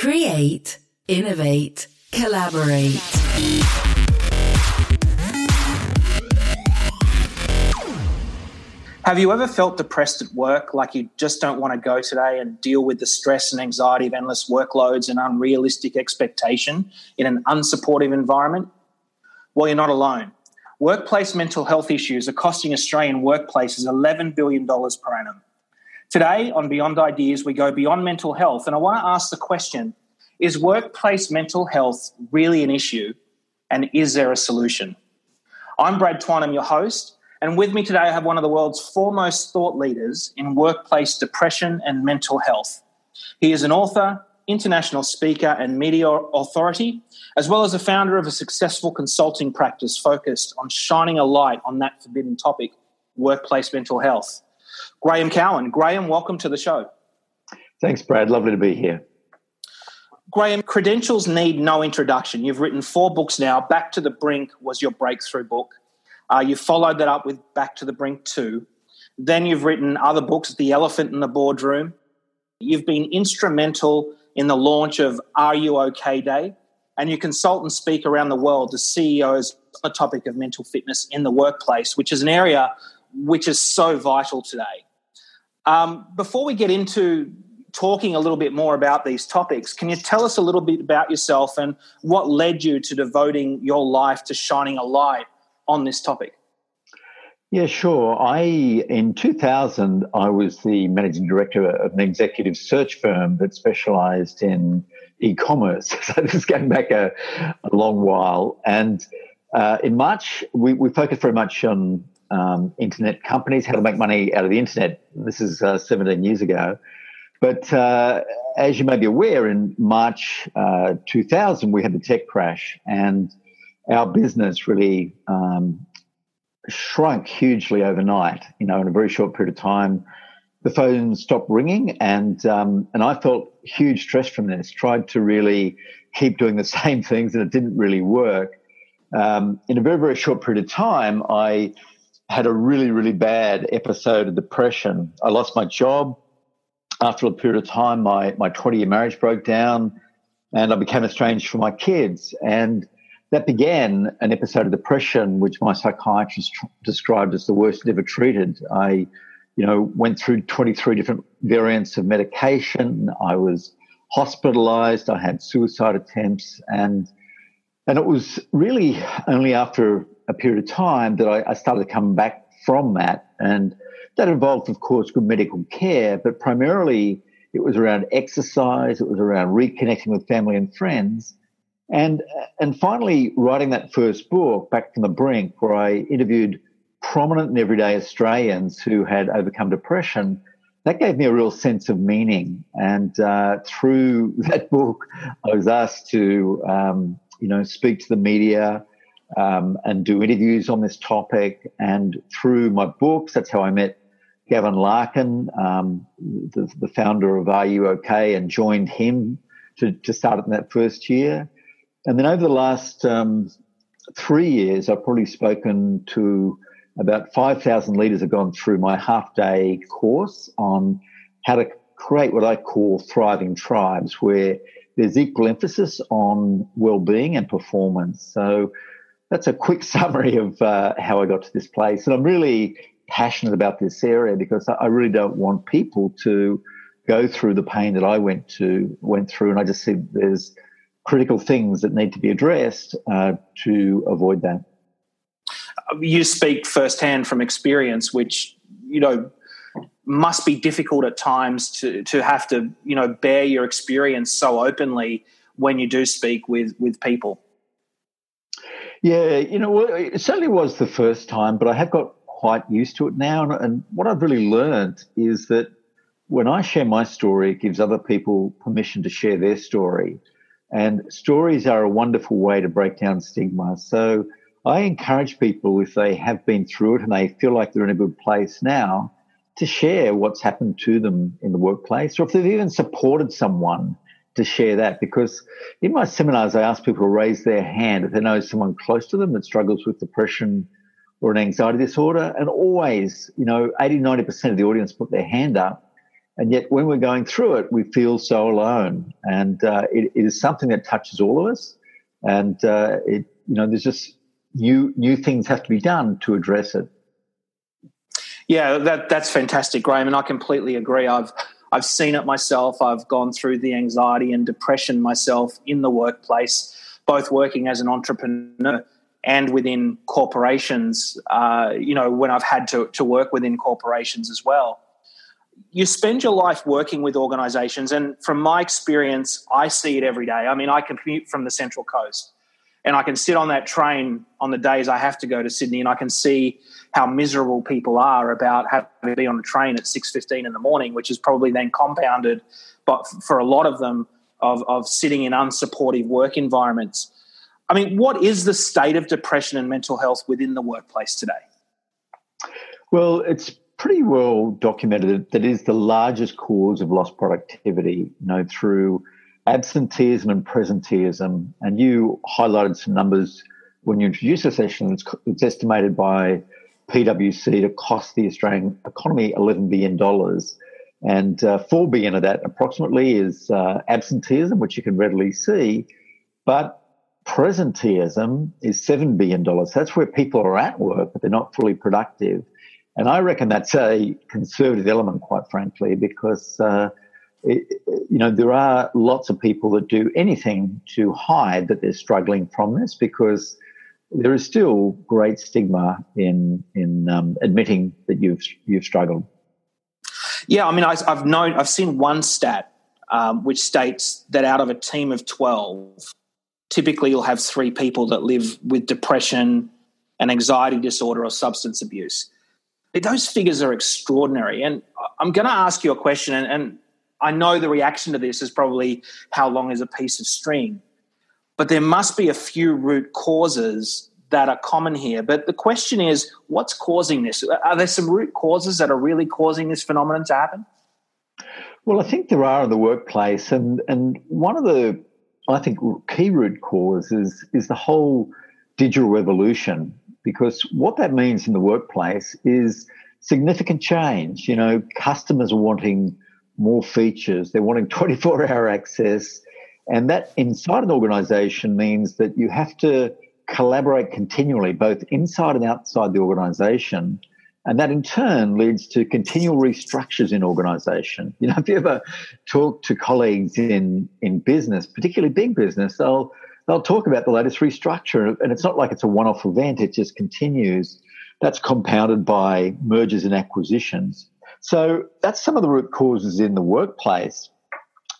Create, innovate, collaborate. Have you ever felt depressed at work, like you just don't want to go today and deal with the stress and anxiety of endless workloads and unrealistic expectation in an unsupportive environment? Well, you're not alone. Workplace mental health issues are costing Australian workplaces $11 billion per annum. Today on Beyond Ideas, we go beyond mental health, and I want to ask the question Is workplace mental health really an issue, and is there a solution? I'm Brad Twine, I'm your host. And with me today, I have one of the world's foremost thought leaders in workplace depression and mental health. He is an author, international speaker, and media authority, as well as a founder of a successful consulting practice focused on shining a light on that forbidden topic, workplace mental health. Graeme Cowan. Graeme, welcome to the show. Thanks, Brad. Lovely to be here. Graeme, credentials need no introduction. You've written four books now. Back to the Brink was your breakthrough book. Uh, you followed that up with Back to the Brink 2. Then you've written other books, The Elephant in the Boardroom. You've been instrumental in the launch of Are You OK Day, and you consult and speak around the world to CEOs on the topic of mental fitness in the workplace, which is an area which is so vital today. Um, before we get into talking a little bit more about these topics, can you tell us a little bit about yourself and what led you to devoting your life to shining a light on this topic? Yeah, sure. I in 2000 I was the managing director of an executive search firm that specialized in e-commerce. So this is going back a, a long while. And uh, in March, we, we focused very much on um, internet companies, how to make money out of the internet. This is uh, 17 years ago. But uh, as you may be aware, in March uh, 2000, we had the tech crash, and our business really um, shrunk hugely overnight. You know, in a very short period of time, the phone stopped ringing, and um, and I felt huge stress from this. Tried to really keep doing the same things, and it didn't really work. Um, in a very very short period of time, I had a really really bad episode of depression. I lost my job. After a period of time, my my 20 year marriage broke down, and I became estranged from my kids. And that began an episode of depression, which my psychiatrist tr- described as the worst ever treated. I, you know, went through 23 different variants of medication. I was hospitalized. I had suicide attempts, and and it was really only after a period of time that I, I started to come back from that, and that involved, of course, good medical care, but primarily it was around exercise. It was around reconnecting with family and friends and and finally, writing that first book, Back from the Brink, where I interviewed prominent and everyday Australians who had overcome depression, that gave me a real sense of meaning. And uh, through that book, I was asked to, um, you know, speak to the media um, and do interviews on this topic. And through my books, that's how I met Gavin Larkin, um, the, the, founder of Are You OK, and joined him to, to start it in that first year. And then over the last um, three years, I've probably spoken to about 5,000 leaders have gone through my half day course on how to create what I call thriving tribes, where there's equal emphasis on well-being and performance. So that's a quick summary of uh, how I got to this place. And I'm really passionate about this area because I really don't want people to go through the pain that I went to went through. And I just see there's critical things that need to be addressed uh, to avoid that. You speak firsthand from experience, which you know must be difficult at times to to have to you know bear your experience so openly when you do speak with with people. Yeah, you know, it certainly was the first time, but I have got quite used to it now. And what I've really learned is that when I share my story, it gives other people permission to share their story. And stories are a wonderful way to break down stigma. So I encourage people, if they have been through it and they feel like they're in a good place now, to share what's happened to them in the workplace, or if they've even supported someone to share that. Because in my seminars, I ask people to raise their hand if they know someone close to them that struggles with depression or an anxiety disorder. And always, you know, 80, 90% of the audience put their hand up. And yet, when we're going through it, we feel so alone. And uh, it, it is something that touches all of us. And uh, it, you know, there's just new new things have to be done to address it. Yeah, that that's fantastic, Graeme, and I completely agree. I've I've seen it myself. I've gone through the anxiety and depression myself in the workplace, both working as an entrepreneur and within corporations. Uh, you know, when I've had to to work within corporations as well. You spend your life working with organizations, and from my experience, I see it every day. I mean, I commute from the Central Coast and I can sit on that train on the days I have to go to Sydney, and I can see how miserable people are about having to be on a train at six fifteen in the morning, which is probably then compounded, but for a lot of them of of sitting in unsupportive work environments. I mean, what is the state of depression and mental health within the workplace today? Well, it's pretty well documented that it is the largest cause of lost productivity, you know, through absenteeism and presenteeism. And you highlighted some numbers when you introduced the session. It's, it's estimated by PwC to cost the Australian economy $11 billion. And uh, 4 billion of that approximately is uh, absenteeism, which you can readily see. But presenteeism is $7 billion. That's where people are at work, but they're not fully productive. And I reckon that's a conservative element, quite frankly, because uh, it, you know, there are lots of people that do anything to hide that they're struggling from this because there is still great stigma in in um, admitting that you've you've struggled. Yeah, I mean, I, have known, I've seen one stat um, which states that out of a team of twelve, typically you'll have three people that live with depression, and anxiety disorder, or substance abuse. Those figures are extraordinary, and I'm going to ask you a question, and, and I know the reaction to this is probably how long is a piece of string, but there must be a few root causes that are common here. But the question is, what's causing this? Are there some root causes that are really causing this phenomenon to happen? Well, I think there are in the workplace, and and one of the I think key root causes is the whole digital revolution. Because what that means in the workplace is significant change. You know, customers are wanting more features. They're wanting 24 hour access. And that inside an organization means that you have to collaborate continually, both inside and outside the organization. And that in turn leads to continual restructures in organization. You know, if you ever talk to colleagues in, in business, particularly big business, they'll, they'll talk about the latest restructure. And it's not like it's a one off event, it just continues. That's compounded by mergers and acquisitions. So that's some of the root causes in the workplace.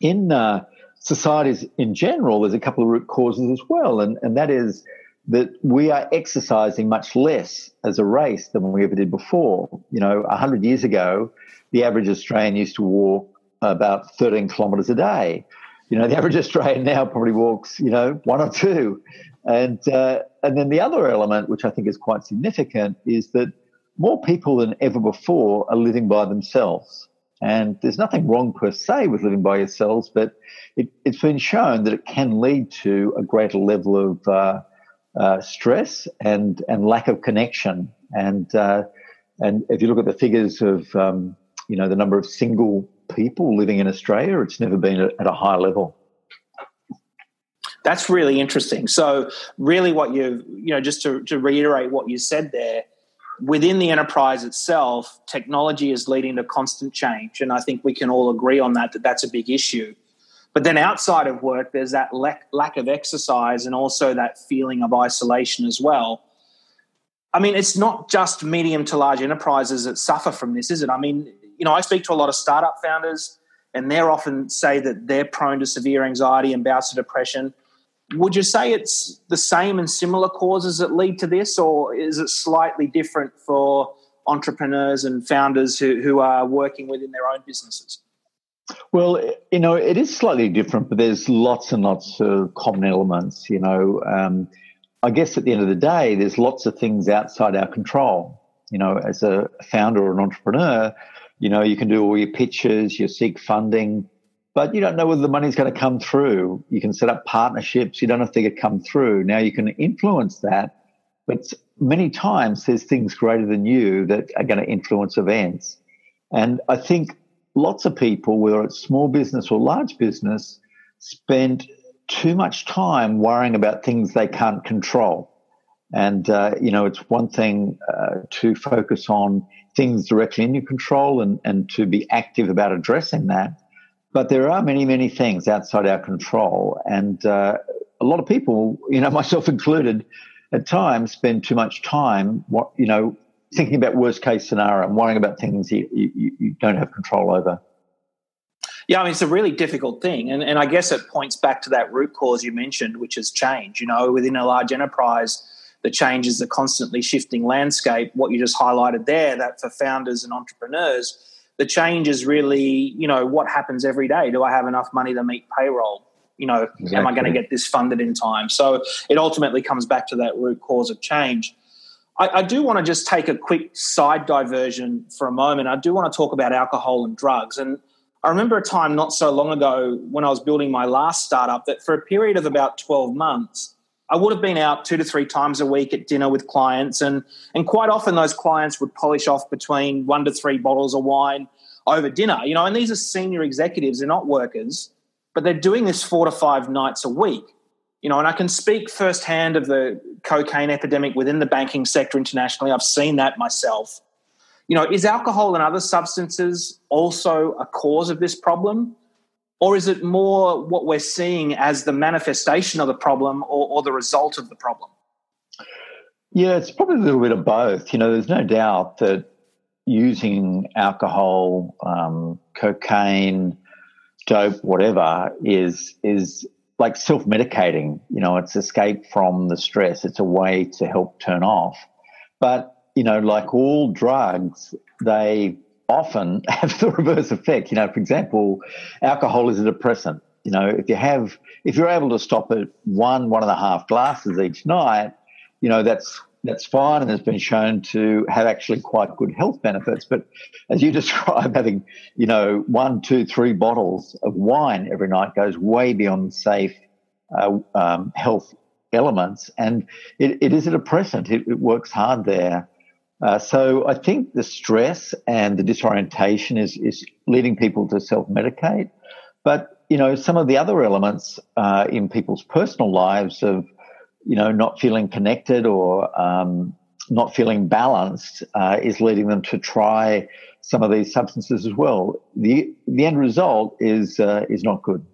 In uh, societies in general, there's a couple of root causes as well, and, and that is that we are exercising much less as a race than we ever did before. You know, 100 years ago, the average Australian used to walk about 13 kilometres a day. You know, the average Australian now probably walks, you know, one or two. And, uh, and then the other element, which I think is quite significant, is that more people than ever before are living by themselves. And there's nothing wrong per se with living by yourselves, but it, has been shown that it can lead to a greater level of uh, uh, stress and, and lack of connection. And, uh, and if you look at the figures of, um, you know, the number of single people living in Australia, it's never been at a high level. That's really interesting. So, really, what you you know, just to, to reiterate what you said there, within the enterprise itself, technology is leading to constant change. And I think we can all agree on that, that that's a big issue. But then outside of work, there's that lack, lack of exercise and also that feeling of isolation as well. I mean, it's not just medium to large enterprises that suffer from this, is it? I mean, you know, I speak to a lot of startup founders, and they're often say that they're prone to severe anxiety and bouts of depression. Would you say it's the same and similar causes that lead to this, or is it slightly different for entrepreneurs and founders who, who are working within their own businesses? Well, you know, it is slightly different, but there's lots and lots of common elements. You know, um, I guess at the end of the day, there's lots of things outside our control. You know, as a founder or an entrepreneur, you know, you can do all your pitches, you seek funding, but you don't know whether the money's going to come through. You can set up partnerships. You don't know if they're going to come through. Now you can influence that, but many times there's things greater than you that are going to influence events. And I think lots of people, whether it's small business or large business, spend too much time worrying about things they can't control. And, uh, you know, it's one thing uh, to focus on things directly in your control and, and to be active about addressing that. But there are many, many things outside our control. And uh, a lot of people, you know, myself included, at times spend too much time, you know, thinking about worst case scenario and worrying about things you, you, you don't have control over. Yeah, I mean, it's a really difficult thing. And, and I guess it points back to that root cause you mentioned, which is change. You know, within a large enterprise, the change is a constantly shifting landscape. What you just highlighted there, that for founders and entrepreneurs, the change is really, you know, what happens every day? Do I have enough money to meet payroll? You know, exactly. am I going to get this funded in time? So it ultimately comes back to that root cause of change. I, I do want to just take a quick side diversion for a moment. I do want to talk about alcohol and drugs. And I remember a time not so long ago when I was building my last startup that for a period of about 12 months, I would have been out two to three times a week at dinner with clients. And, and quite often those clients would polish off between one to three bottles of wine over dinner. You know, and these are senior executives, they're not workers, but they're doing this four to five nights a week. You know, and I can speak firsthand of the cocaine epidemic within the banking sector internationally. I've seen that myself. You know, is alcohol and other substances also a cause of this problem? Or is it more what we're seeing as the manifestation of the problem or, or the result of the problem? Yeah, it's probably a little bit of both. You know, there's no doubt that using alcohol, um, cocaine, dope, whatever, is is like self medicating. You know, it's escape from the stress. It's a way to help turn off. But, you know, like all drugs, they often have the reverse effect. You know, for example, alcohol is a depressant. You know, if you have, if you're able to stop at one, one and a half glasses each night, you know, that's that's fine and has been shown to have actually quite good health benefits. But as you describe, having, you know, one, two, three bottles of wine every night goes way beyond safe uh, um, health elements. And it, it is a depressant. It, it works hard there. Uh, so I think the stress and the disorientation is, is leading people to self-medicate. But, you know, some of the other elements uh, in people's personal lives of you know, not feeling connected or um, not feeling balanced uh, is leading them to try some of these substances as well. the The end result is uh, is not good.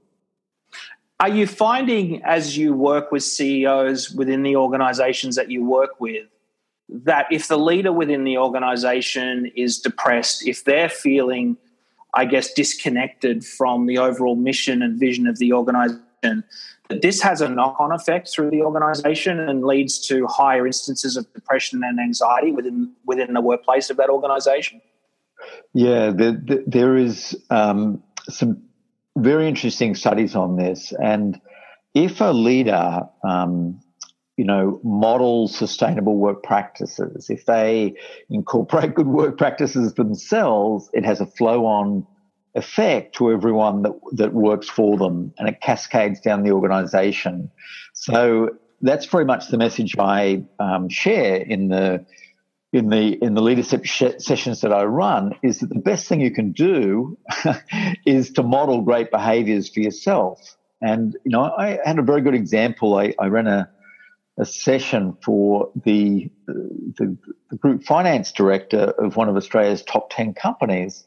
Are you finding as you work with CEOs within the organizations that you work with that if the leader within the organization is depressed, if they're feeling, I guess, disconnected from the overall mission and vision of the organization, that this has a knock on effect through the organization and leads to higher instances of depression and anxiety within within the workplace of that organization. Yeah, there, there is um, some very interesting studies on this, and if a leader, um, you know, model sustainable work practices, if they incorporate good work practices themselves, it has a flow on effect to everyone that, that works for them and it cascades down the organization. So that's very much the message I um, share in the in the in the leadership sh- sessions that I run is that the best thing you can do is to model great behaviors for yourself. And you know, I had a very good example. I, I ran a a session for the, the, the group finance director of one of Australia's top ten companies,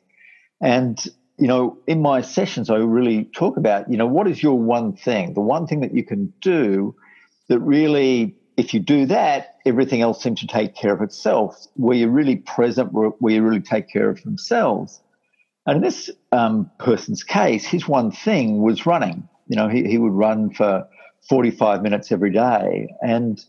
and you know, in my sessions, I really talk about, you know, what is your one thing, the one thing that you can do that really, if you do that, everything else seems to take care of itself, where you're really present, where you really take care of themselves. And in this um, person's case, his one thing was running. You know, he, he would run for 45 minutes every day. And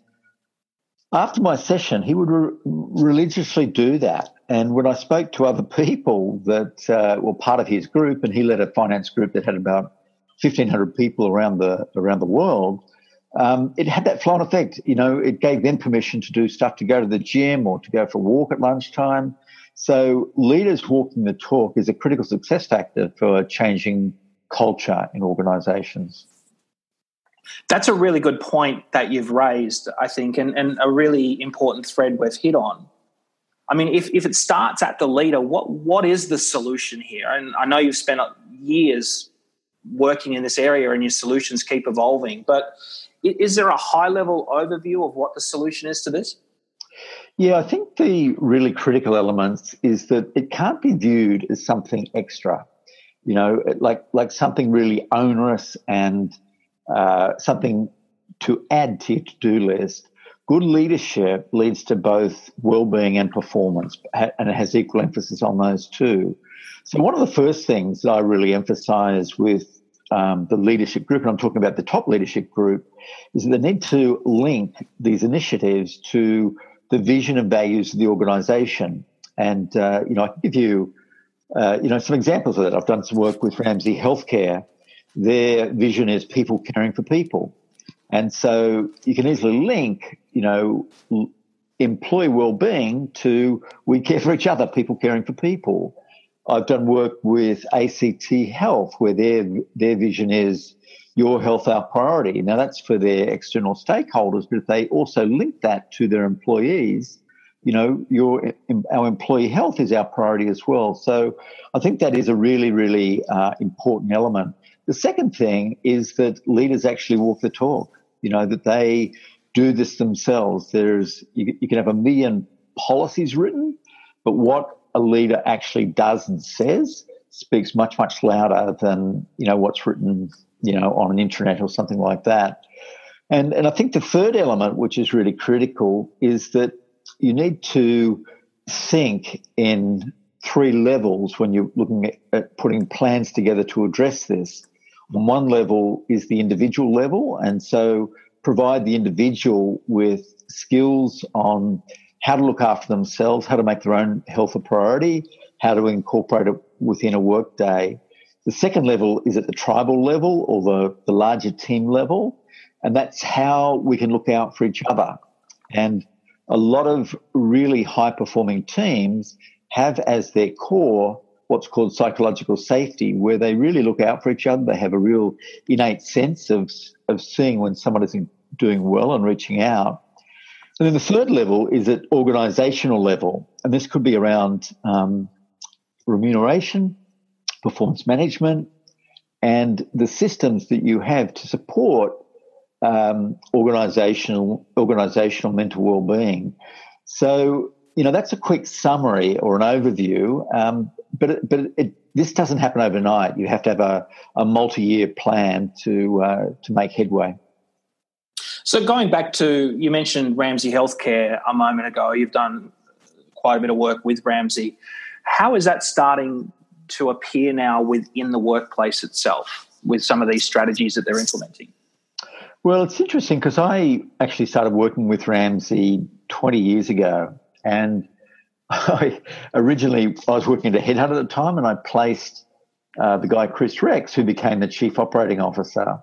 after my session, he would re- religiously do that. And when I spoke to other people that uh, were part of his group, and he led a finance group that had about 1,500 people around the around the world, um, it had that flow-on effect. You know, it gave them permission to do stuff, to go to the gym or to go for a walk at lunchtime. So leaders walking the talk is a critical success factor for changing culture in organizations. That's a really good point that you've raised, I think, and, and a really important thread we've hit on. I mean, if, if it starts at the leader, what what is the solution here? And I know you've spent years working in this area and your solutions keep evolving, but is there a high level overview of what the solution is to this? Yeah, I think the really critical elements is that it can't be viewed as something extra, you know, like like something really onerous and uh, something to add to your to do list. Good leadership leads to both well-being and performance, and it has equal emphasis on those two. So, one of the first things that I really emphasize with um, the leadership group, and I'm talking about the top leadership group, is they need to link these initiatives to the vision and values of the organisation. And uh, you know, I can give you uh, you know some examples of that. I've done some work with Ramsay Healthcare. Their vision is people caring for people. And so you can easily link, you know, employee well-being to we care for each other, people caring for people. I've done work with ACT Health where their their vision is your health our priority. Now that's for their external stakeholders, but if they also link that to their employees, you know, your our employee health is our priority as well. So I think that is a really really uh, important element. The second thing is that leaders actually walk the talk you know, that they do this themselves. There's, you, you can have a million policies written, but what a leader actually does and says speaks much, much louder than, you know, what's written, you know, on an internet or something like that. And, and I think the third element, which is really critical, is that you need to think in three levels when you're looking at, at putting plans together to address this. On one level is the individual level, and so provide the individual with skills on how to look after themselves, how to make their own health a priority, how to incorporate it within a workday. The second level is at the tribal level or the, the larger team level, and that's how we can look out for each other. And a lot of really high performing teams have as their core what's called psychological safety, where they really look out for each other. They have a real innate sense of, of seeing when someone isn't doing well and reaching out. And then the third level is at organizational level. And this could be around um, remuneration, performance management, and the systems that you have to support um, organizational organizational mental well-being. So you know that's a quick summary or an overview. Um, but it, but it, this doesn't happen overnight. You have to have a, a multi-year plan to uh, to make headway. So going back to you mentioned Ramsay Healthcare a moment ago. You've done quite a bit of work with Ramsay How is that starting to appear now within the workplace itself with some of these strategies that they're implementing? Well, it's interesting because I actually started working with Ramsay 20 years ago, and I originally I was working at a headhunt at the time, and I placed uh, the guy Chris Rex, who became the chief operating officer.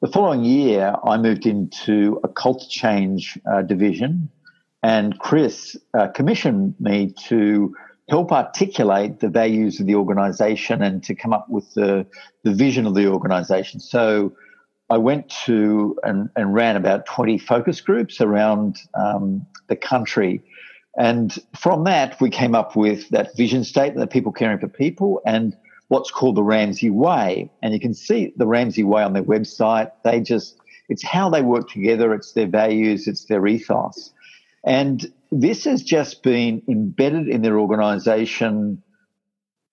The following year, I moved into a culture change uh, division, and Chris uh, commissioned me to help articulate the values of the organisation and to come up with the the vision of the organisation. So. I went to and, and, ran about 20 focus groups around um, the country and from that, we came up with that vision statement that people caring for people and what's called the Ramsay Way. And you can see the Ramsay Way on their website. They just, it's how they work together, it's their values, it's their ethos. And this has just been embedded in their organization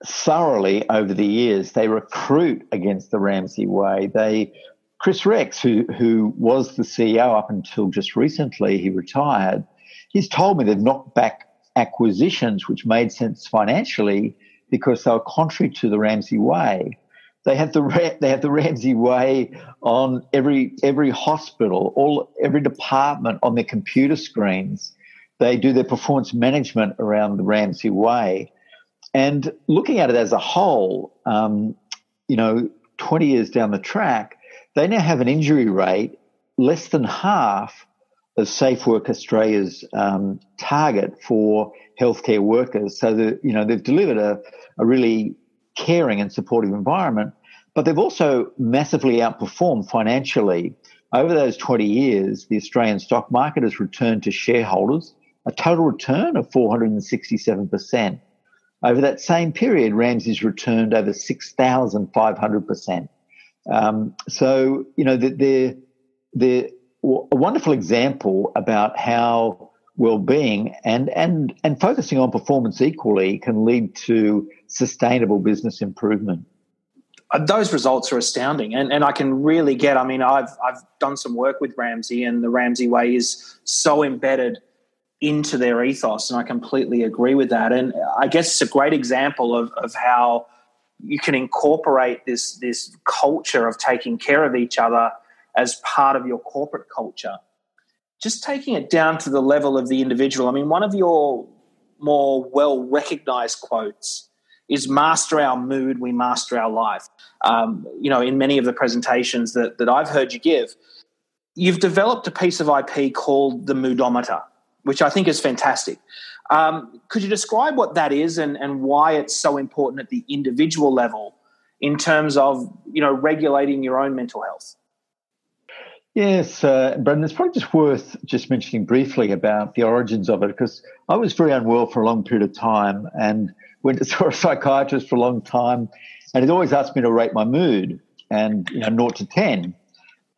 thoroughly over the years. They recruit against the Ramsay Way. They, Chris Rex, who, who was the CEO up until just recently, he retired he's told me they've knocked back acquisitions which made sense financially because they were contrary to the Ramsay way. They have the they have the Ramsay way on every every hospital, all every department on their computer screens. They do their performance management around the Ramsay way, and looking at it as a whole, um, you know, twenty years down the track, they now have an injury rate less than half of Safe Work Australia's um, target for healthcare workers. So that you know they've delivered a, a really caring and supportive environment, but they've also massively outperformed financially. Over those 20 years, the Australian stock market has returned to shareholders a total return of 467%. Over that same period, Ramsay's returned over 6,500%. Um, so, you know, they're, they're a wonderful example about how well-being and, and, and focusing on performance equally can lead to sustainable business improvement. Uh, those results are astounding, and and I can really get. I mean, I've I've done some work with Ramsay and the Ramsay way is so embedded into their ethos, and I completely agree with that. And I guess it's a great example of of how you can incorporate this this culture of taking care of each other as part of your corporate culture. Just taking it down to the level of the individual. I mean, one of your more well recognized quotes is master our mood, we master our life. Um, you know, in many of the presentations that, that I've heard you give, you've developed a piece of IP called the Moodometer, which I think is fantastic. Um, could you describe what that is and, and why it's so important at the individual level in terms of, you know, regulating your own mental health? Yes, uh, Brendan, it's probably just worth just mentioning briefly about the origins of it because I was very unwell for a long period of time and went to saw a psychiatrist for a long time, and he'd always asked me to rate my mood and you know naught to ten.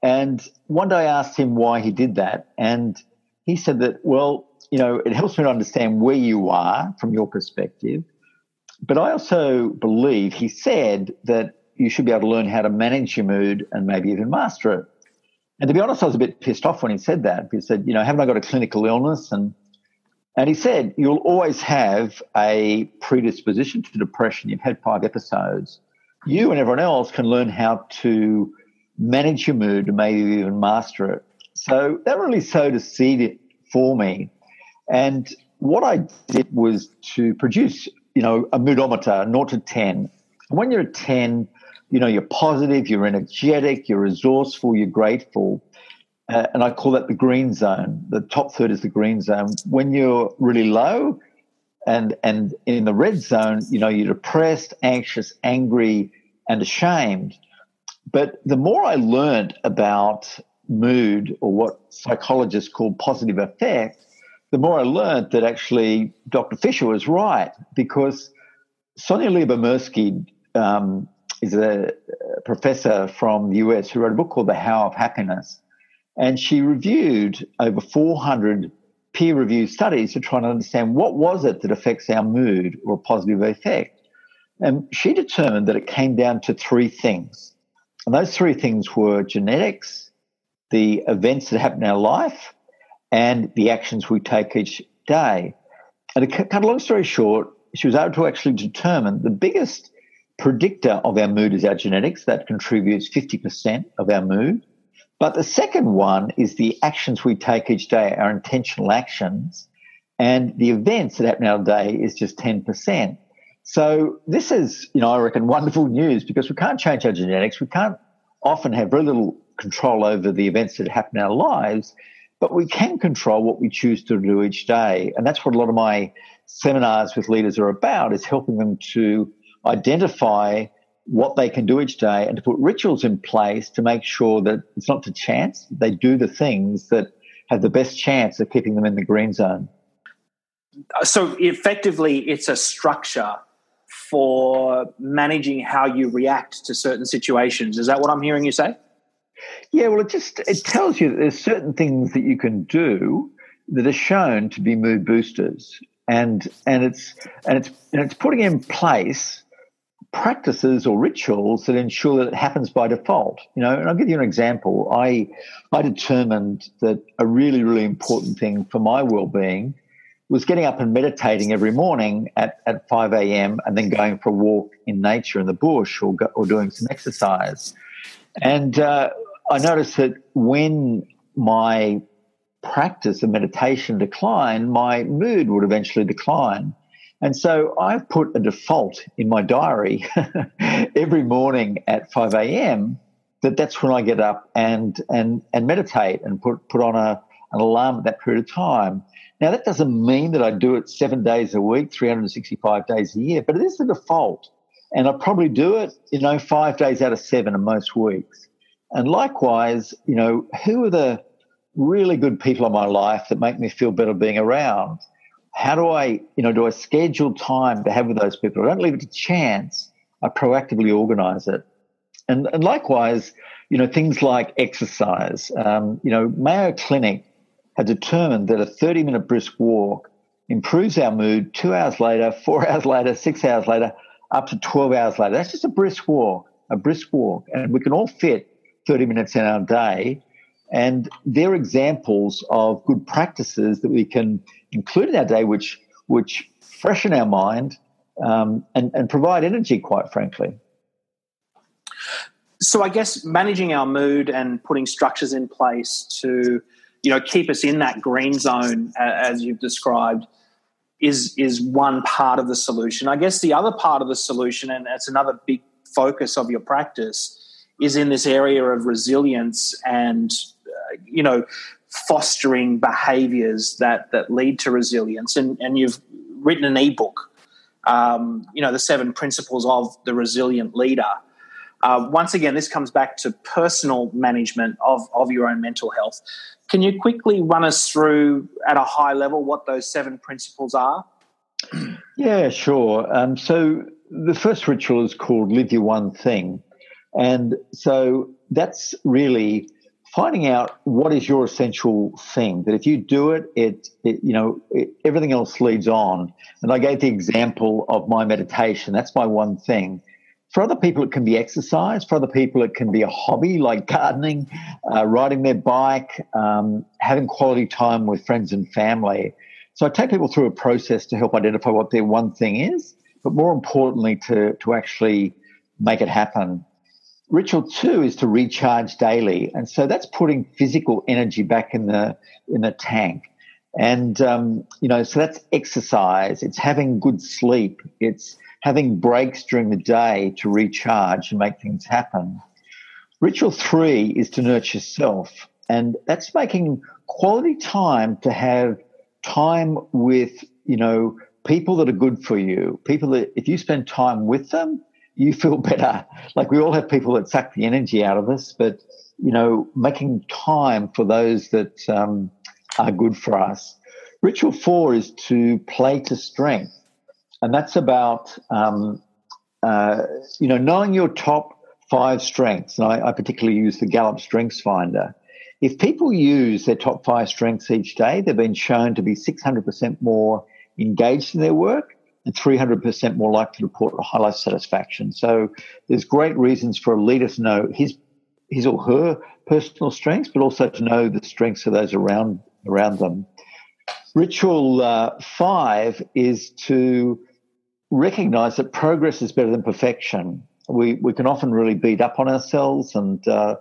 And one day I asked him why he did that, and he said that well, you know, it helps me to understand where you are from your perspective, but I also believe he said that you should be able to learn how to manage your mood and maybe even master it. And to be honest, I was a bit pissed off when he said that. He said, you know, haven't I got a clinical illness and and he said, You'll always have a predisposition to depression. You've had five episodes. You and everyone else can learn how to manage your mood and maybe even master it. So that really sowed a seed for me. And what I did was to produce, you know, a moodometer, 0 to 10. When you're at 10, you know, you're positive, you're energetic, you're resourceful, you're grateful uh, and I call that the green zone. The top third is the green zone. When you're really low, and and in the red zone, you know, you're depressed, anxious, angry, and ashamed. But the more I learned about mood, or what psychologists call positive affect, the more I learned that actually Dr. Fisher was right because Sonja Lyubomirsky um, is a professor from the US who wrote a book called The How of Happiness and she reviewed over 400 peer reviewed studies to try and understand what was it that affects our mood or positive effect. And she determined that it came down to three things. And those three things were genetics, the events that happen in our life, and the actions we take each day. And to cut a long story short, she was able to actually determine the biggest predictor of our mood is our genetics. That contributes 50% of our mood. But the second one is the actions we take each day, our intentional actions, and the events that happen in our day is just 10%. So this is, you know, I reckon wonderful news because we can't change our genetics. We can't often have very little control over the events that happen in our lives, but we can control what we choose to do each day. And that's what a lot of my seminars with leaders are about is helping them to identify what they can do each day and to put rituals in place to make sure that it's not to chance, they do the things that have the best chance of keeping them in the green zone. Uh, so effectively, it's a structure for managing how you react to certain situations. Is that what I'm hearing you say? Yeah, well, it just it tells you that there's certain things that you can do that are shown to be mood boosters, and and it's and it's and it's putting in place practices or rituals that ensure that it happens by default. You know, and I'll give you an example. I I determined that a really really important thing for my well-being was getting up and meditating every morning at, at 5 a.m. and then going for a walk in nature in the bush or, go, or doing some exercise. And uh, I noticed that when my practice of meditation declined, my mood would eventually decline. And so I've put a default in my diary every morning at 5 a.m. that that's when I get up and, and, and meditate and put, put on a, an alarm at that period of time. Now, that doesn't mean that I do it seven days a week, 365 days a year, but it is the default. And I probably do it, you know, five days out of seven in most weeks. And likewise, you know, who are the really good people in my life that make me feel better being around. How do I, you know, do I schedule time to have with those people? I don't leave it to chance. I proactively organize it. And, and likewise, you know, things like exercise. Um, you know, Mayo Clinic had determined that a 30 minute brisk walk improves our mood two hours later, four hours later, six hours later, up to 12 hours later. That's just a brisk walk, a brisk walk. And we can all fit 30 minutes in our day. And they're examples of good practices that we can include in our day, which, which freshen our mind um, and, and provide energy, quite frankly. So I guess managing our mood and putting structures in place to, you know, keep us in that green zone, as you've described, is is one part of the solution. I guess the other part of the solution, and it's another big focus of your practice, is in this area of resilience and uh, you know fostering behaviors that that lead to resilience. And and you've written an ebook, um, you know, the seven principles of the resilient leader. Uh, once again, this comes back to personal management of, of your own mental health. Can you quickly run us through at a high level what those seven principles are? Yeah, sure. Um, so the first ritual is called Live Your One Thing. And so that's really finding out what is your essential thing that if you do it, it, it you know, it, everything else leads on. And I gave the example of my meditation. That's my one thing. For other people, it can be exercise. For other people, it can be a hobby like gardening, uh, riding their bike, um, having quality time with friends and family. So I take people through a process to help identify what their one thing is, but more importantly, to, to actually make it happen. Ritual two is to recharge daily. And so that's putting physical energy back in the, in the tank. And, um, you know, so that's exercise. It's having good sleep. It's having breaks during the day to recharge and make things happen. Ritual three is to nurture self, and that's making quality time to have time with, you know, people that are good for you, people that if you spend time with them, you feel better. Like we all have people that suck the energy out of us, but you know, making time for those that um, are good for us. Ritual four is to play to strength and that's about um, uh, you know knowing your top five strengths. And I, I particularly use the Gallup Strengths Finder. If people use their top five strengths each day, they've been shown to be 600% more engaged in their work and 300% more likely to report high life satisfaction. So there's great reasons for a leader to know his his or her personal strengths, but also to know the strengths of those around around them. Ritual uh, five is to recognize that progress is better than perfection. We, we can often really beat up on ourselves and uh,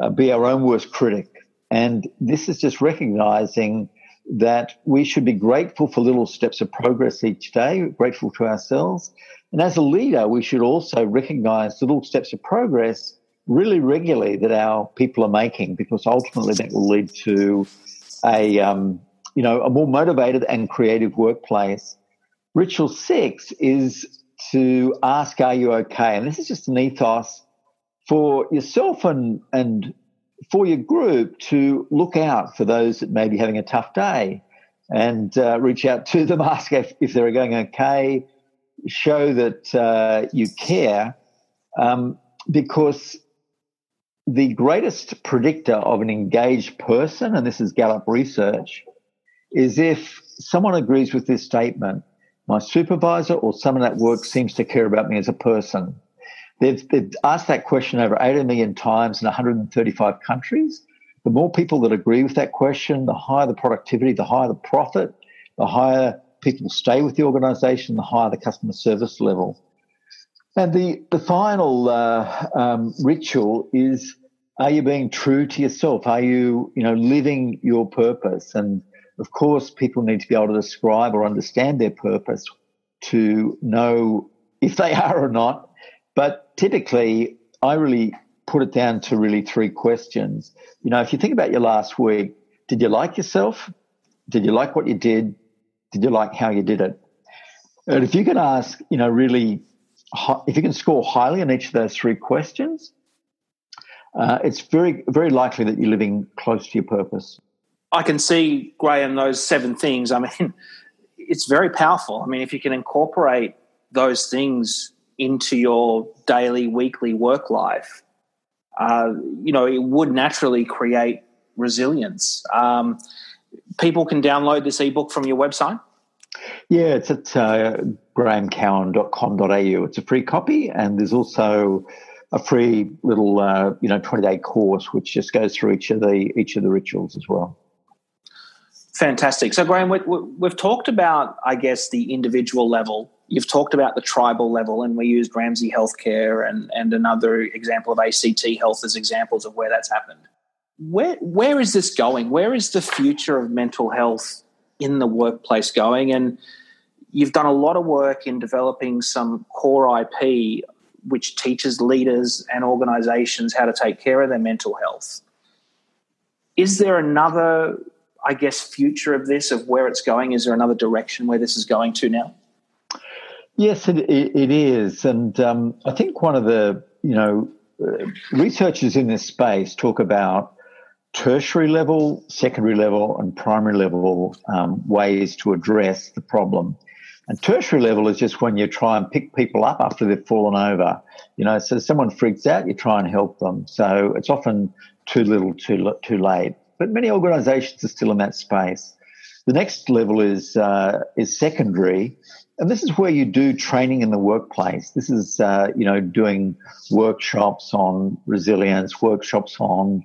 uh, be our own worst critic. And this is just recognizing that we should be grateful for little steps of progress each day, grateful to ourselves. And as a leader, we should also recognize the little steps of progress really regularly that our people are making, because ultimately that will lead to a, um, you know, a more motivated and creative workplace. Ritual six is to ask, Are you okay? And this is just an ethos for yourself and, and for your group to look out for those that may be having a tough day and uh, reach out to them, ask if, if they're going okay, show that uh, you care, um, because the greatest predictor of an engaged person, and this is Gallup research, is if someone agrees with this statement my supervisor or someone at work seems to care about me as a person. They've, they've asked that question over 80 million times in 135 countries. The more people that agree with that question, the higher the productivity, the higher the profit, the higher people stay with the organization, the higher the customer service level. And the, the final uh, um, ritual is are you being true to yourself? Are you, you know, living your purpose? And of course, people need to be able to describe or understand their purpose to know if they are or not. But typically, I really put it down to really three questions. You know, if you think about your last week, did you like yourself? Did you like what you did? Did you like how you did it? And if you can ask, you know, really, if you can score highly on each of those three questions, uh, it's very, very likely that you're living close to your purpose. I can see, Graeme, those seven things. I mean, it's very powerful. I mean, if you can incorporate those things into your daily, weekly work life, uh, you know, it would naturally create resilience. Um, people can download this ebook from your website. Yeah, it's at uh, graemecowan.com.au. It's a free copy, and there's also a free little, uh, you know, 20 day course which just goes through each of the each of the rituals as well. Fantastic. So, Graeme, we, have talked about, I guess, the individual level. You've talked about the tribal level, and we used Ramsay Healthcare and, and another example of ACT Health as examples of where that's happened. Where where is this going? Where is the future of mental health in the workplace going? And you've done a lot of work in developing some core IP which teaches leaders and organizations how to take care of their mental health. Is there another I guess, future of this, of where it's going? Is there another direction where this is going to now? Yes, it, it is. And um, I think one of the, you know, uh, researchers in this space talk about tertiary level, secondary level, and primary level um, ways to address the problem. And tertiary level is just when you try and pick people up after they've fallen over. You know, so someone freaks out, you try and help them. So it's often too little, too too late but many organisations are still in that space. The next level is uh, is secondary, and this is where you do training in the workplace. This is uh, you know doing workshops on resilience, workshops on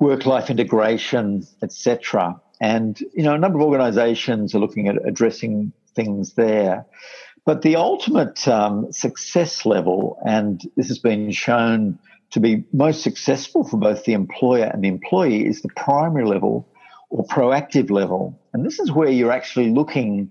work life integration, etc. And you know a number of organisations are looking at addressing things there. But the ultimate um, success level, and this has been shown to be most successful for both the employer and the employee is the primary level or proactive level. And this is where you're actually looking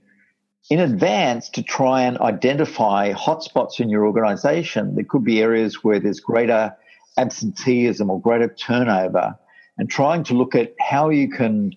in advance to try and identify hotspots in your organization. There could be areas where there's greater absenteeism or greater turnover, and trying to look at how you can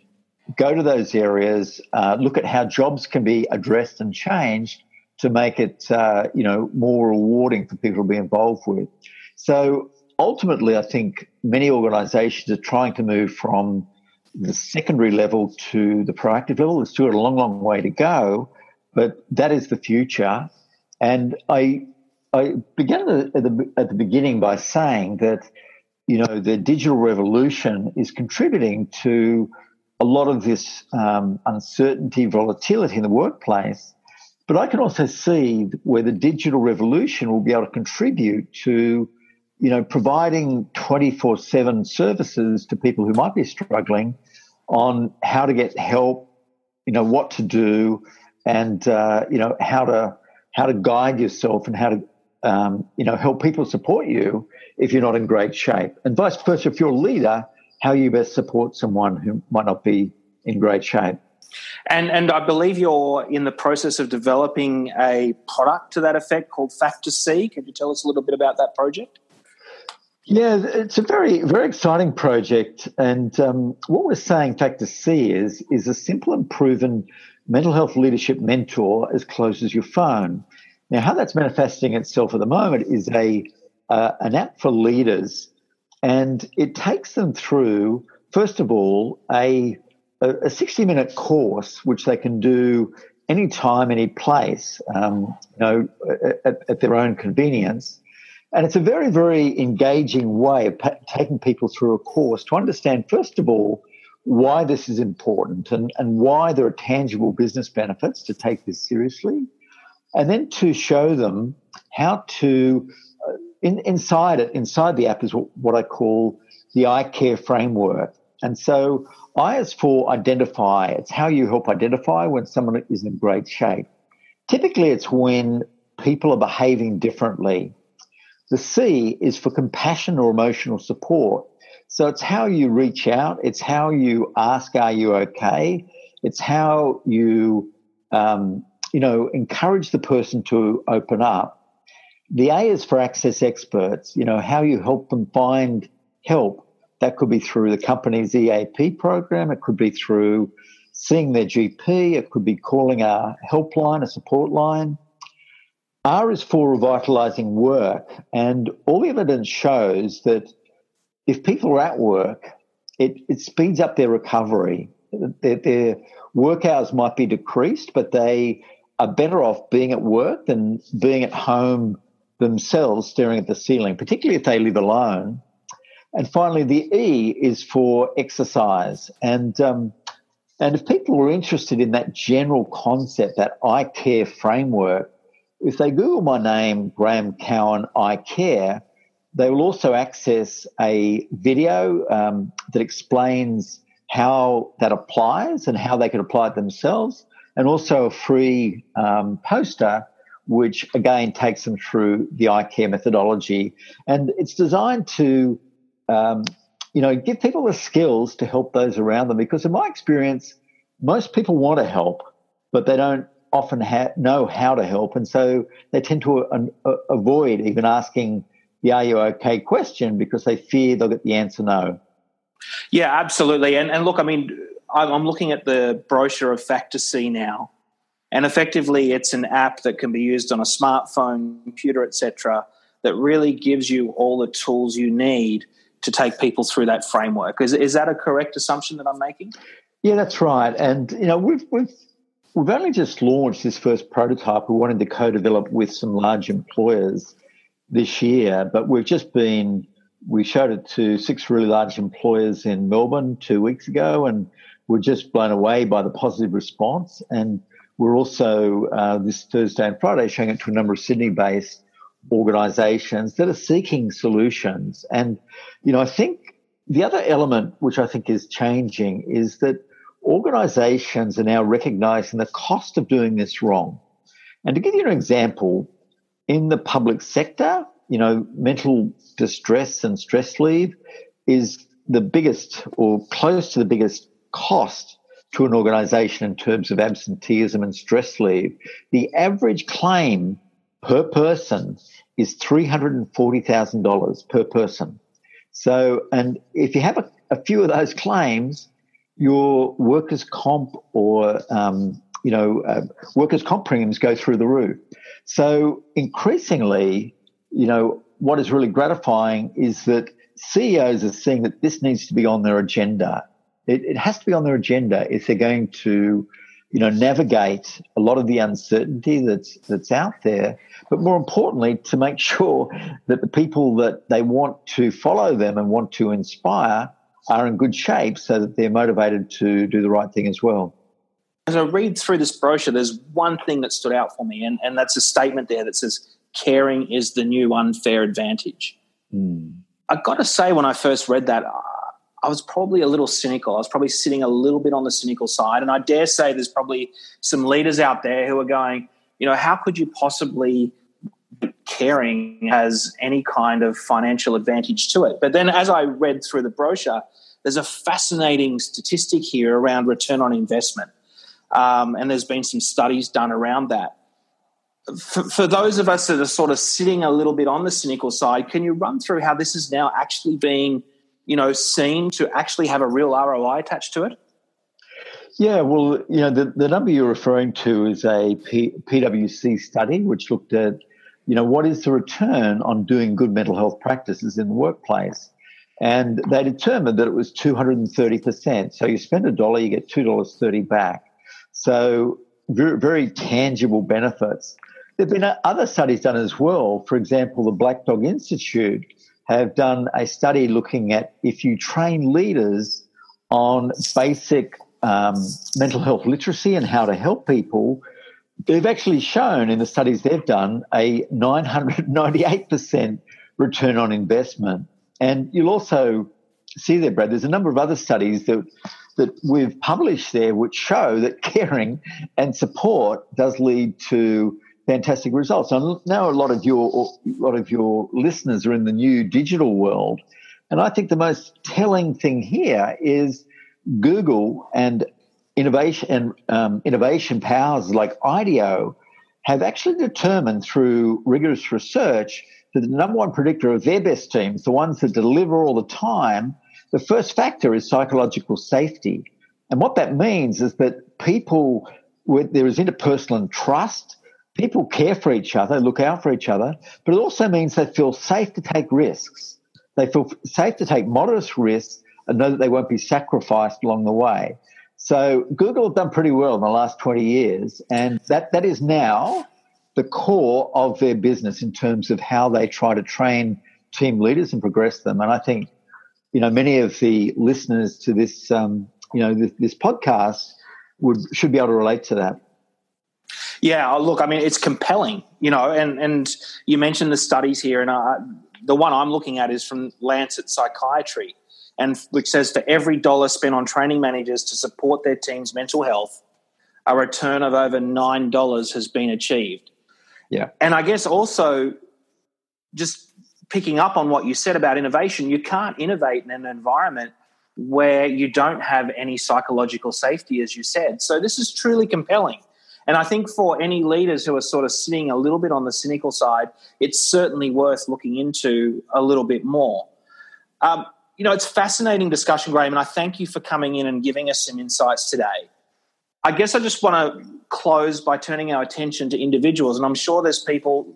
go to those areas, uh, look at how jobs can be addressed and changed to make it, uh, you know, more rewarding for people to be involved with. So ultimately, I think many organizations are trying to move from the secondary level to the proactive level. There's still a long, long way to go, but that is the future. And I, I began at the, at the beginning by saying that, you know, the digital revolution is contributing to a lot of this um, uncertainty, volatility in the workplace. But I can also see where the digital revolution will be able to contribute to you know, providing 24 7 services to people who might be struggling on how to get help, you know, what to do, and, uh, you know, how to, how to guide yourself and how to, um, you know, help people support you if you're not in great shape. And vice versa, if you're a leader, how you best support someone who might not be in great shape. And and I believe you're in the process of developing a product to that effect called Factor C. Can you tell us a little bit about that project? Yeah, it's a very, very exciting project. And um, what we're saying, Factor C, is, is a simple and proven mental health leadership mentor as close as your phone. Now, how that's manifesting itself at the moment is a uh, an app for leaders, and it takes them through, first of all, a a 60 minute course which they can do anytime, any place, um, you know, at, at their own convenience. And it's a very, very engaging way of pa- taking people through a course to understand, first of all, why this is important and, and why there are tangible business benefits to take this seriously. And then to show them how to, uh, in, inside it, inside the app is what, what I call the I care framework. And so I is for identify. It's how you help identify when someone is in great shape. Typically, it's when people are behaving differently the C is for compassion or emotional support. So it's how you reach out. It's how you ask, "Are you okay?" It's how you, um, you know, encourage the person to open up. The A is for access experts. You know, how you help them find help. That could be through the company's EAP program. It could be through seeing their GP. It could be calling a helpline, a support line. R is for revitalizing work, and all the evidence shows that if people are at work, it, it speeds up their recovery. their, their work hours might be decreased, but they are better off being at work than being at home themselves staring at the ceiling, particularly if they live alone. And finally, the E is for exercise. And, um, and if people are interested in that general concept, that I care framework, if they Google my name, Graeme Cowan I Care, they will also access a video um, that explains how that applies and how they can apply it themselves, and also a free um, poster which again takes them through the I Care methodology. And it's designed to, um, you know, give people the skills to help those around them. Because in my experience, most people want to help, but they don't often ha- know how to help. And so they tend to uh, avoid even asking the are you okay question because they fear they'll get the answer no. Yeah, absolutely. And, and look, I mean, I'm looking at the brochure of Factor C now, and effectively, it's an app that can be used on a smartphone, computer, etc., that really gives you all the tools you need to take people through that framework. Is, is that a correct assumption that I'm making? Yeah, that's right. And you know, we've we've we've only just launched this first prototype. We wanted to co-develop with some large employers this year, but we've just been we showed it to six really large employers in Melbourne two weeks ago, and we're just blown away by the positive response. And we're also uh, this Thursday and Friday showing it to a number of Sydney based organizations that are seeking solutions. And, you know, I think the other element which I think is changing is that organizations are now recognizing the cost of doing this wrong. And to give you an example, in the public sector, you know, mental distress and stress leave is the biggest or close to the biggest cost to an organisation in terms of absenteeism and stress leave, the average claim per person is $340,000 per person. So, and if you have a, a, few of those claims, your workers' comp or, um, you know, uh, workers' comp premiums go through the roof. So increasingly, you know, what is really gratifying is that CEOs are seeing that this needs to be on their agenda it, it has to be on their agenda if they're going to, you know, navigate a lot of the uncertainty that's that's out there. But more importantly, to make sure that the people that they want to follow them and want to inspire are in good shape, so that they're motivated to do the right thing as well. As I read through this brochure, there's one thing that stood out for me, and, and that's a statement there that says, caring is the new unfair advantage. Mm. I've got to say, when I first read that, I was probably a little cynical. I was probably sitting a little bit on the cynical side. And I dare say there's probably some leaders out there who are going, you know, how could you possibly caring has any kind of financial advantage to it? But then as I read through the brochure, there's a fascinating statistic here around return on investment. Um, and there's been some studies done around that. For, for, those of us that are sort of sitting a little bit on the cynical side, can you run through how this is now actually being – you know, seen to actually have a real ROI attached to it? Yeah, well, you know, the, the number you're referring to is a P, PwC study which looked at, you know, what is the return on doing good mental health practices in the workplace? And they determined that it was 230%. So you spend a dollar, you get $2.30 back. So very, very tangible benefits. There have been other studies done as well. For example, the Black Dog Institute have done a study looking at if you train leaders on basic um, mental health literacy and how to help people, they've actually shown in the studies they've done a 998% return on investment. And you'll also see there, Brad, there's a number of other studies that that we've published there which show that caring and support does lead to fantastic results. I know a lot of your a lot of your listeners are in the new digital world, and I think the most telling thing here is Google and innovation and um, innovation powers like IDEO have actually determined through rigorous research that the number one predictor of their best teams, the ones that deliver all the time, the first factor is psychological safety. And what that means is that people, there is interpersonal trust, people care for each other, look out for each other, but it also means they feel safe to take risks. They feel safe to take modest risks and know that they won't be sacrificed along the way. So Google have done pretty well in the last 20 years, and that, that is now the core of their business in terms of how they try to train team leaders and progress them. And I think, you know, many of the listeners to this, um, you know, this, this podcast would should be able to relate to that. Yeah, uh, look, I mean, it's compelling, you know, and and you mentioned the studies here, and uh, the one I'm looking at is from Lancet Psychiatry, and which says for every dollar spent on training managers to support their team's mental health, a return of over nine dollars has been achieved. Yeah, and I guess also just picking up on what you said about innovation, you can't innovate in an environment where you don't have any psychological safety, as you said. So this is truly compelling. And I think for any leaders who are sort of sitting a little bit on the cynical side, it's certainly worth looking into a little bit more. Um, you know, it's fascinating discussion, Graeme, and I thank you for coming in and giving us some insights today. I guess I just want to close by turning our attention to individuals, and I'm sure there's people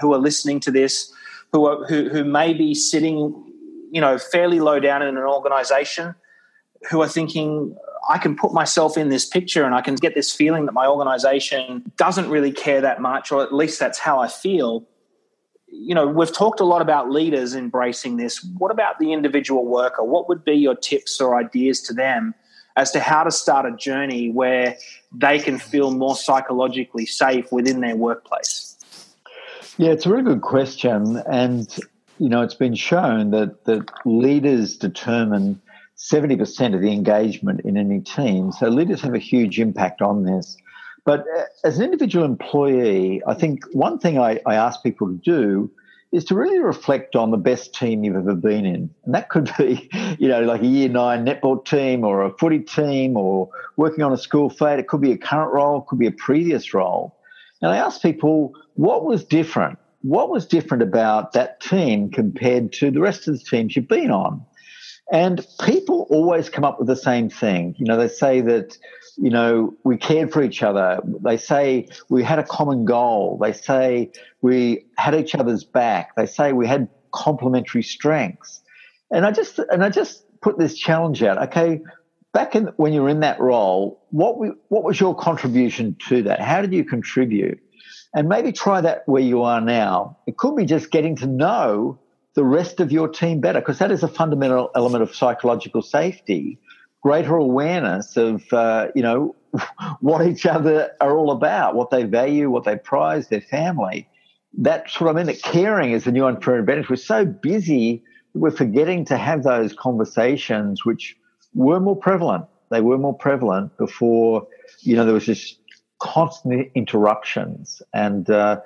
who are listening to this who are who, who may be sitting, you know, fairly low down in an organization, who are thinking, I can put myself in this picture and I can get this feeling that my organization doesn't really care that much, or at least that's how I feel. You know, we've talked a lot about leaders embracing this. What about the individual worker? What would be your tips or ideas to them as to how to start a journey where they can feel more psychologically safe within their workplace? Yeah, it's a really good question. And, you know, it's been shown that, that leaders determine 70% of the engagement in any team. So leaders have a huge impact on this. But uh, as an individual employee, I think one thing I, I ask people to do is to really reflect on the best team you've ever been in. And that could be, you know, like a year nine netball team or a footy team or working on a school fete. It could be a current role, it could be a previous role. And I ask people, what was different? What was different about that team compared to the rest of the teams you've been on? And people always come up with the same thing. You know, they say that, you know, we cared for each other. They say we had a common goal. They say we had each other's back. They say we had complementary strengths. And I just, and I just put this challenge out. Okay. Back in when you were in that role, what we, what was your contribution to that? How did you contribute? And maybe try that where you are now. It could be just getting to know the rest of your team better because that is a fundamental element of psychological safety greater awareness of uh, you know what each other are all about what they value what they prize their family. That's what i mean that caring is the new unfair advantage we're so busy we're forgetting to have those conversations which were more prevalent. They were more prevalent before you know there was just constant interruptions. And uh,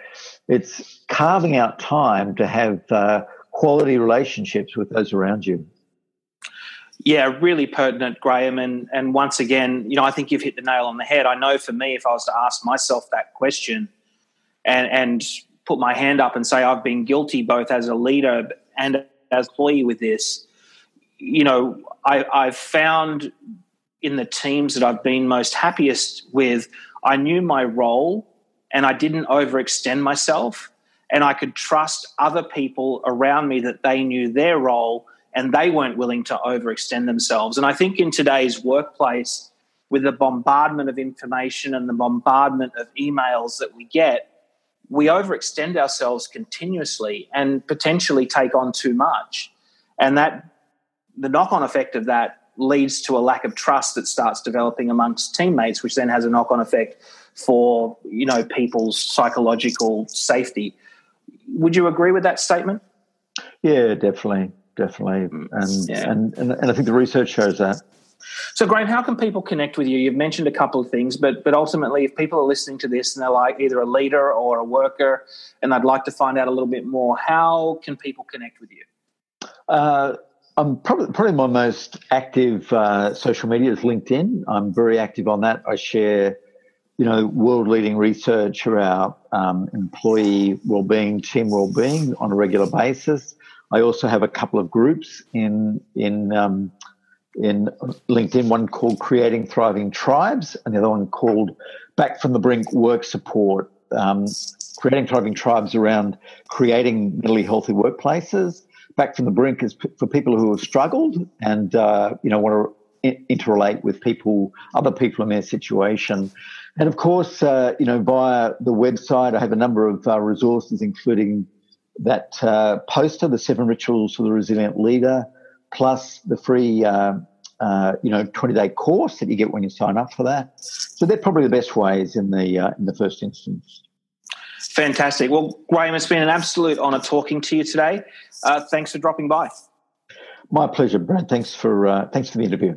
it's carving out time to have uh, quality relationships with those around you. Yeah, really pertinent, Graeme. And and once again, you know, I think you've hit the nail on the head. I know for me, if I was to ask myself that question and and put my hand up and say I've been guilty both as a leader and as employee with this, you know, I, I've found in the teams that I've been most happiest with, I knew my role and I didn't overextend myself and I could trust other people around me that they knew their role and they weren't willing to overextend themselves. And I think in today's workplace, with the bombardment of information and the bombardment of emails that we get, we overextend ourselves continuously and potentially take on too much. And that the knock on effect of that leads to a lack of trust that starts developing amongst teammates, which then has a knock on effect for you know people's psychological safety would you agree with that statement? Yeah, definitely, definitely, and yeah. and, and and I think the research shows that. So, Graeme, how can people connect with you? You've mentioned a couple of things, but but ultimately, if people are listening to this and they're like either a leader or a worker, and they'd like to find out a little bit more, how can people connect with you? Uh, I'm probably probably my most active uh, social media is LinkedIn. I'm very active on that. I share you know, world leading research around um, employee well-being, team well-being on a regular basis. I also have a couple of groups in in um, in LinkedIn. One called Creating Thriving Tribes, and the other one called Back from the Brink Work Support. Um, creating thriving tribes around creating mentally healthy workplaces. Back from the brink is p- for people who have struggled and uh, you know want to interrelate with people, other people in their situation. And of course, uh, you know, via the website, I have a number of uh, resources, including that uh, poster, The Seven Rituals for the Resilient Leader, plus the free, uh, uh, you know, 20 day course that you get when you sign up for that. So they're probably the best ways in the, uh, in the first instance. Fantastic. Well, Graeme, it's been an absolute honour talking to you today. thanks for dropping by. My pleasure, Brad. Thanks for, thanks for the interview.